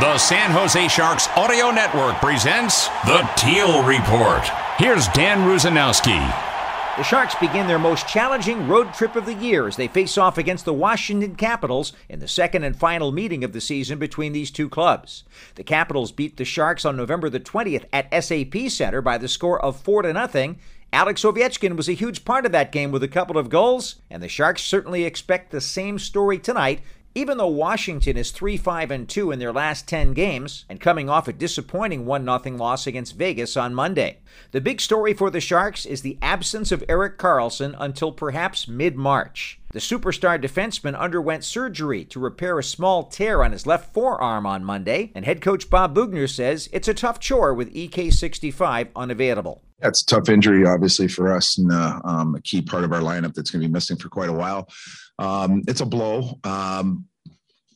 The San Jose Sharks Audio Network presents the Teal Report. Here's Dan Rusanowsky. The Sharks begin their most challenging road trip of the year as they face off against the Washington Capitals in the second and final meeting of the season between these two clubs. The Capitals beat the Sharks on November the 20th at SAP Center by the score of 4 to nothing. Alex Ovechkin was a huge part of that game with a couple of goals, and the Sharks certainly expect the same story tonight even though Washington is 3 5 and 2 in their last 10 games and coming off a disappointing 1 0 loss against Vegas on Monday, the big story for the Sharks is the absence of Erik Karlsson until perhaps mid March. The superstar defenseman underwent surgery to repair a small tear on his left forearm on Monday, and head coach Bob Boughner says it's a tough chore with EK65 unavailable. That's a tough injury, obviously, for us, and uh, um, a key part of our lineup that's going to be missing for quite a while. Um, it's a blow. Um,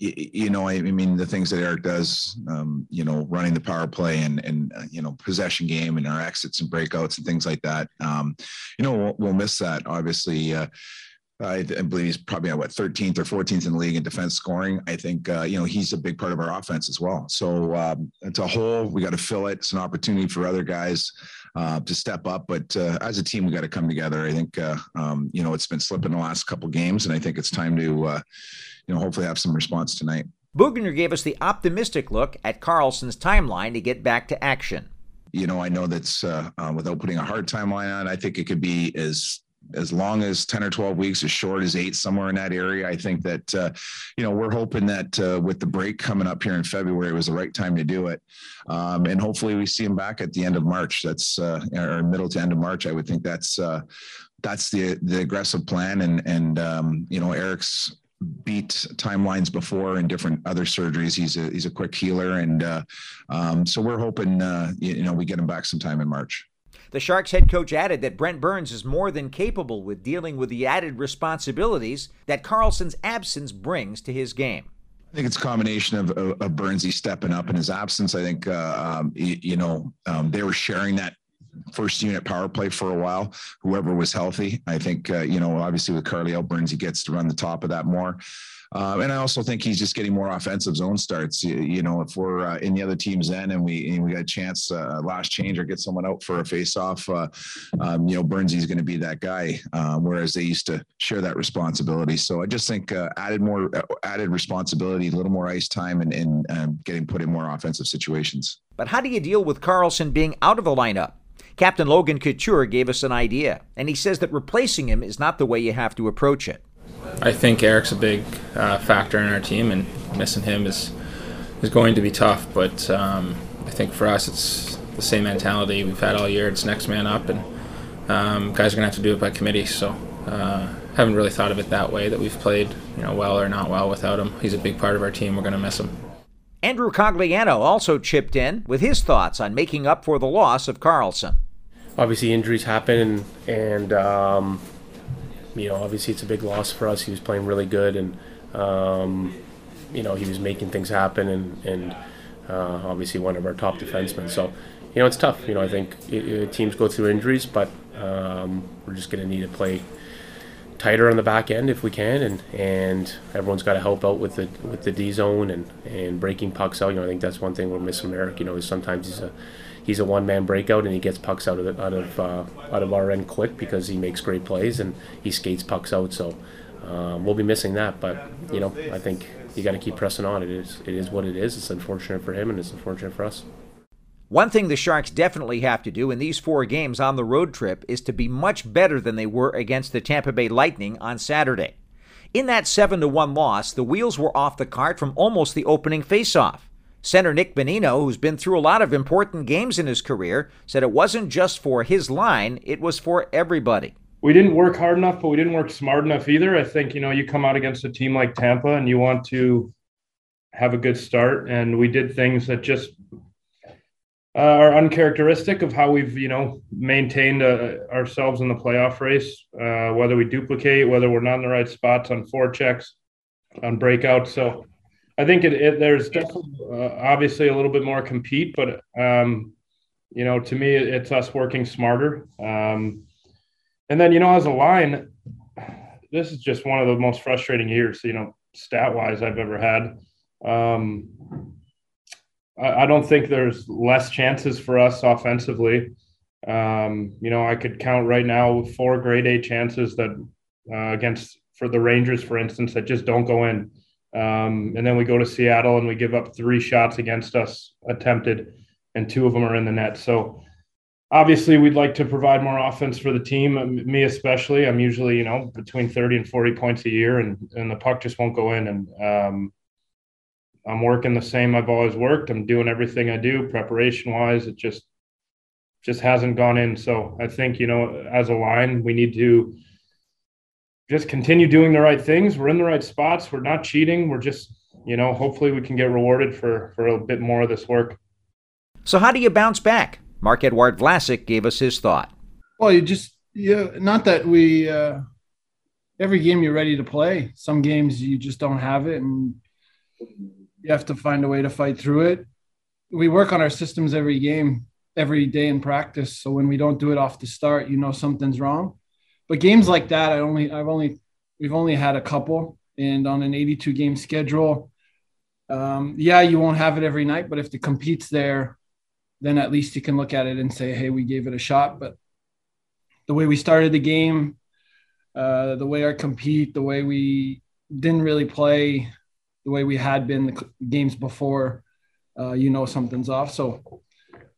you, know, I, I, mean, the things that Erik does, um, you know, running the power play and and uh, you know possession game and our exits and breakouts and things like that. Um, you know, we'll, we'll, miss that. Obviously, uh, I, I, believe he's probably at what 13th or 14th in the league in defense scoring. I think uh, you know he's a big part of our offense as well. So um, it's a hole. We got to fill it. It's an opportunity for other guys uh, to step up. But uh, as a team, we got to come together. I think uh, um, you know it's been slipping the last couple games, and I think it's time to uh, you know hopefully have some response tonight. Boughner gave us the optimistic look at Karlsson's timeline to get back to action. You know, I know that's uh, uh, without putting a hard timeline on. I think it could be as as long as 10 or 12 weeks, as short as eight, somewhere in that area. I think that, uh, you know, we're hoping that uh, with the break coming up here in February it was the right time to do it. Um, and hopefully we see him back at the end of March. That's, uh, or middle to end of March. I would think that's, uh, that's the, the aggressive plan. And, and, um, you know, Erik's beat timelines before in different other surgeries. He's a, he's a quick healer. And, uh, um, so we're hoping, uh, you, you know, we get him back sometime in March. The Sharks head coach added that Brent Burns is more than capable with dealing with the added responsibilities that Karlsson's absence brings to his game. I think it's a combination of, of, of stepping up in his absence. I think, uh, um, you, you, know, um, they were sharing that first unit power play for a while, whoever was healthy. I think, uh, you know, obviously with Carly out, he gets to run the top of that more. Uh, and I also think he's just getting more offensive zone starts. You, you know, if we're uh, in the other team's end and we and we got a chance uh, last change or get someone out for a face-off, uh, um, you know, Burnsy's going to be that guy. Uh, whereas they used to share that responsibility. So I just think uh, added more added responsibility, a little more ice time, and, and getting put in more offensive situations. But how do you deal with Karlsson being out of the lineup? Captain Logan Couture gave us an idea, and he says that replacing him is not the way you have to approach it. I think Erik's a big uh, factor in our team, and missing him is is going to be tough. But um, I think for us, it's the same mentality we've had all year. It's next man up, and um, guys are gonna have to do it by committee. So uh, haven't really thought of it that way. That we've played, you know, well or not well without him. He's a big part of our team. We're gonna miss him. Andrew Cogliano also chipped in with his thoughts on making up for the loss of Karlsson. Obviously, injuries happen, and, and um, you know, obviously it's a big loss for us. He was playing really good, and um, you know, he was making things happen, and and uh, obviously one of our top defensemen. So, you know, it's tough. You know, I think it, it, teams go through injuries, but um, we're just going to need to play tighter on the back end if we can, and and everyone's got to help out with the with the D zone and and breaking pucks out. You know, I think that's one thing we're missing Erik. You know, is sometimes he's a he's a one man breakout and he gets pucks out of the, out of uh, out of our end quick because he makes great plays and he skates pucks out. So um, we'll be missing that, but you know I think you got to keep pressing on. It is it is what it is. It's unfortunate for him and it's unfortunate for us. One thing the Sharks definitely have to do in these four games on the road trip is to be much better than they were against the Tampa Bay Lightning on Saturday. In that 7 to 1 loss, the wheels were off the cart from almost the opening faceoff. Center Nick Bonino, who's been through a lot of important games in his career, said it wasn't just for his line, it was for everybody. We didn't work hard enough, but we didn't work smart enough either. I think, you know, you come out against a team like Tampa and you want to have a good start, and we did things that just uh, are uncharacteristic of how we've you know maintained uh, ourselves in the playoff race. Uh, whether we duplicate, whether we're not in the right spots on forechecks, on breakouts. So I think it, it there's definitely uh, obviously a little bit more compete, but um, you know to me it's us working smarter. Um, and then you know as a line, this is just one of the most frustrating years. You know stat wise I've ever had. Um, I, don't think there's less chances for us offensively. Um, you know, I could count right now four grade A chances that uh, against for the Rangers, for instance, that just don't go in. Um, and then we go to Seattle and we give up three shots against us attempted, and two of them are in the net. So obviously, we'd like to provide more offense for the team. Me especially, I'm usually you know between 30 and 40 points a year, and and the puck just won't go in. And um, I'm working the same I've always worked. I'm doing everything I do preparation wise. It just just hasn't gone in. So I think you know, as a line, we need to just continue doing the right things. We're in the right spots. We're not cheating. We're just you know, hopefully we can get rewarded for for a bit more of this work. So how do you bounce back? Marc-Edouard Vlasic gave us his thought. Well, you just yeah, not that we uh, every game you're ready to play. Some games you just don't have it, and you have to find a way to fight through it. We work on our systems every game, every day in practice. So when we don't do it off the start, you know something's wrong. But games like that, I only, I've only, we've only had a couple, and on an 82 game schedule, um, yeah, you won't have it every night. But if the compete's there, then at least you can look at it and say, hey, we gave it a shot. But the way we started the game, uh, the way our compete, the way we didn't really play the way we had been the games before, uh, you know something's off. So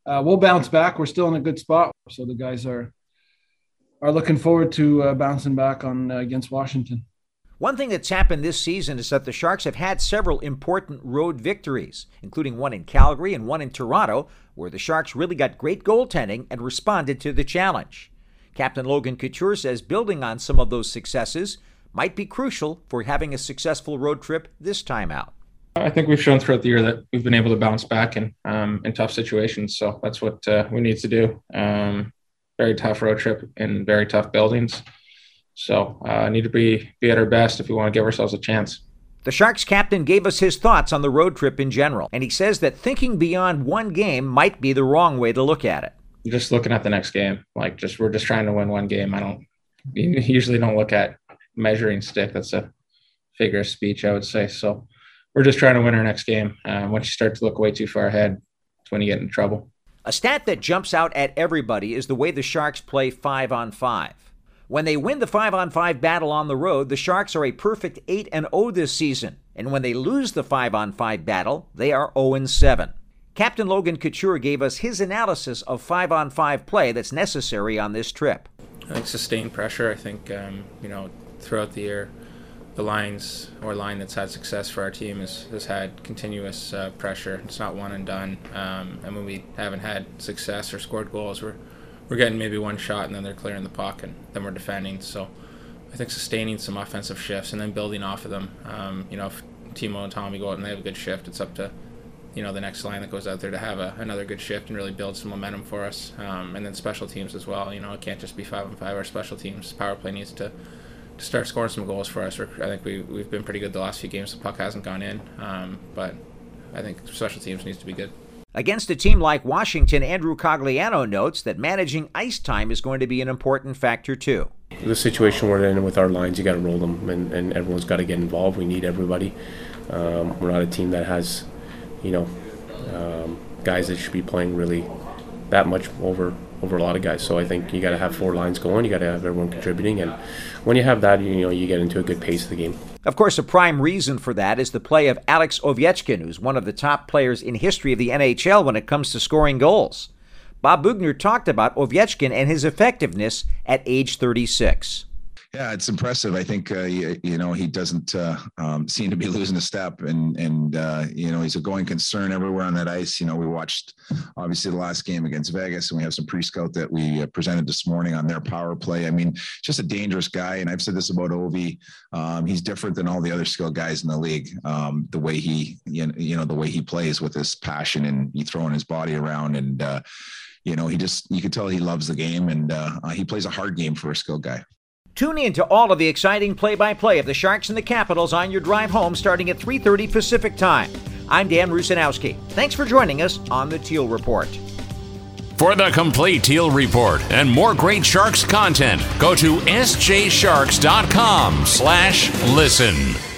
uh, we'll bounce back. We're still in a good spot. So the guys are are looking forward to uh, bouncing back on uh, against Washington. One thing that's happened this season is that the Sharks have had several important road victories, including one in Calgary and one in Toronto, where the Sharks really got great goaltending and responded to the challenge. Captain Logan Couture says building on some of those successes might be crucial for having a successful road trip this time out. I think we've shown throughout the year that we've been able to bounce back in um, in tough situations. So that's what uh, we need to do. Um, very tough road trip in very tough buildings. So uh, need to be be at our best if we want to give ourselves a chance. The Sharks captain gave us his thoughts on the road trip in general, and he says that thinking beyond one game might be the wrong way to look at it. Just looking at the next game, like just we're just trying to win one game. I don't usually don't look at measuring stick. That's a figure of speech, I would say. So we're just trying to win our next game. Uh, once you start to look way too far ahead, it's when you get in trouble. A stat that jumps out at everybody is the way the Sharks play five on five. When they win the 5 on 5 battle on the road, the Sharks are a perfect 8 and 0 this season. And when they lose the 5 on 5 battle, they are 0 and 7. Captain Logan Couture gave us his analysis of 5 on 5 play that's necessary on this trip. I think sustained pressure. I think, um, you know, throughout the year, the lines or line that's had success for our team has, has had continuous uh, pressure. It's not one and done. Um, and when we haven't had success or scored goals, we're we're getting maybe one shot and then they're clearing the puck and then we're defending. So I think sustaining some offensive shifts and then building off of them. Um, you know, if Timo and Tommy go out and they have a good shift, it's up to you know the next line that goes out there to have a, another good shift and really build some momentum for us. Um, and then special teams as well. You know, it can't just be five and five. Our special teams power play needs to start scoring some goals for us. I think we we've been pretty good the last few games. The puck hasn't gone in, um, but I think special teams needs to be good. Against a team like Washington, Andrew Cogliano notes that managing ice time is going to be an important factor too. The situation we're in with our lines, you got to roll them, and, and everyone's got to get involved. We need everybody. Um, we're not a team that has, you know, um, guys that should be playing really that much over over a lot of guys. So I think you got to have four lines going. You got to have everyone contributing, and when you have that, you know you get into a good pace of the game. Of course, a prime reason for that is the play of Alex Ovechkin, who's one of the top players in history of the NHL when it comes to scoring goals. Bob Boughner talked about Ovechkin and his effectiveness at age 36 Yeah, it's impressive. I think uh, you, you, know he doesn't uh, um, seem to be losing a step, and and uh, you know he's a going concern everywhere on that ice. You know we watched obviously the last game against Vegas, and we have some pre-scout that we uh, presented this morning on their power play. I mean, just a dangerous guy, and I've said this about Ovi. Um, he's different than all the other skilled guys in the league. Um, the way he you know the way he plays with his passion and he throwing his body around and uh, you know he just you could tell he loves the game and uh, he plays a hard game for a skilled guy. Tune in to all of the exciting play-by-play of the Sharks and the Capitals on your drive home starting at 3:30 Pacific Time. I'm Dan Rusanowsky. Thanks for joining us on the Teal Report. For the complete Teal Report and more great Sharks content, go to sjsharks.com/listen.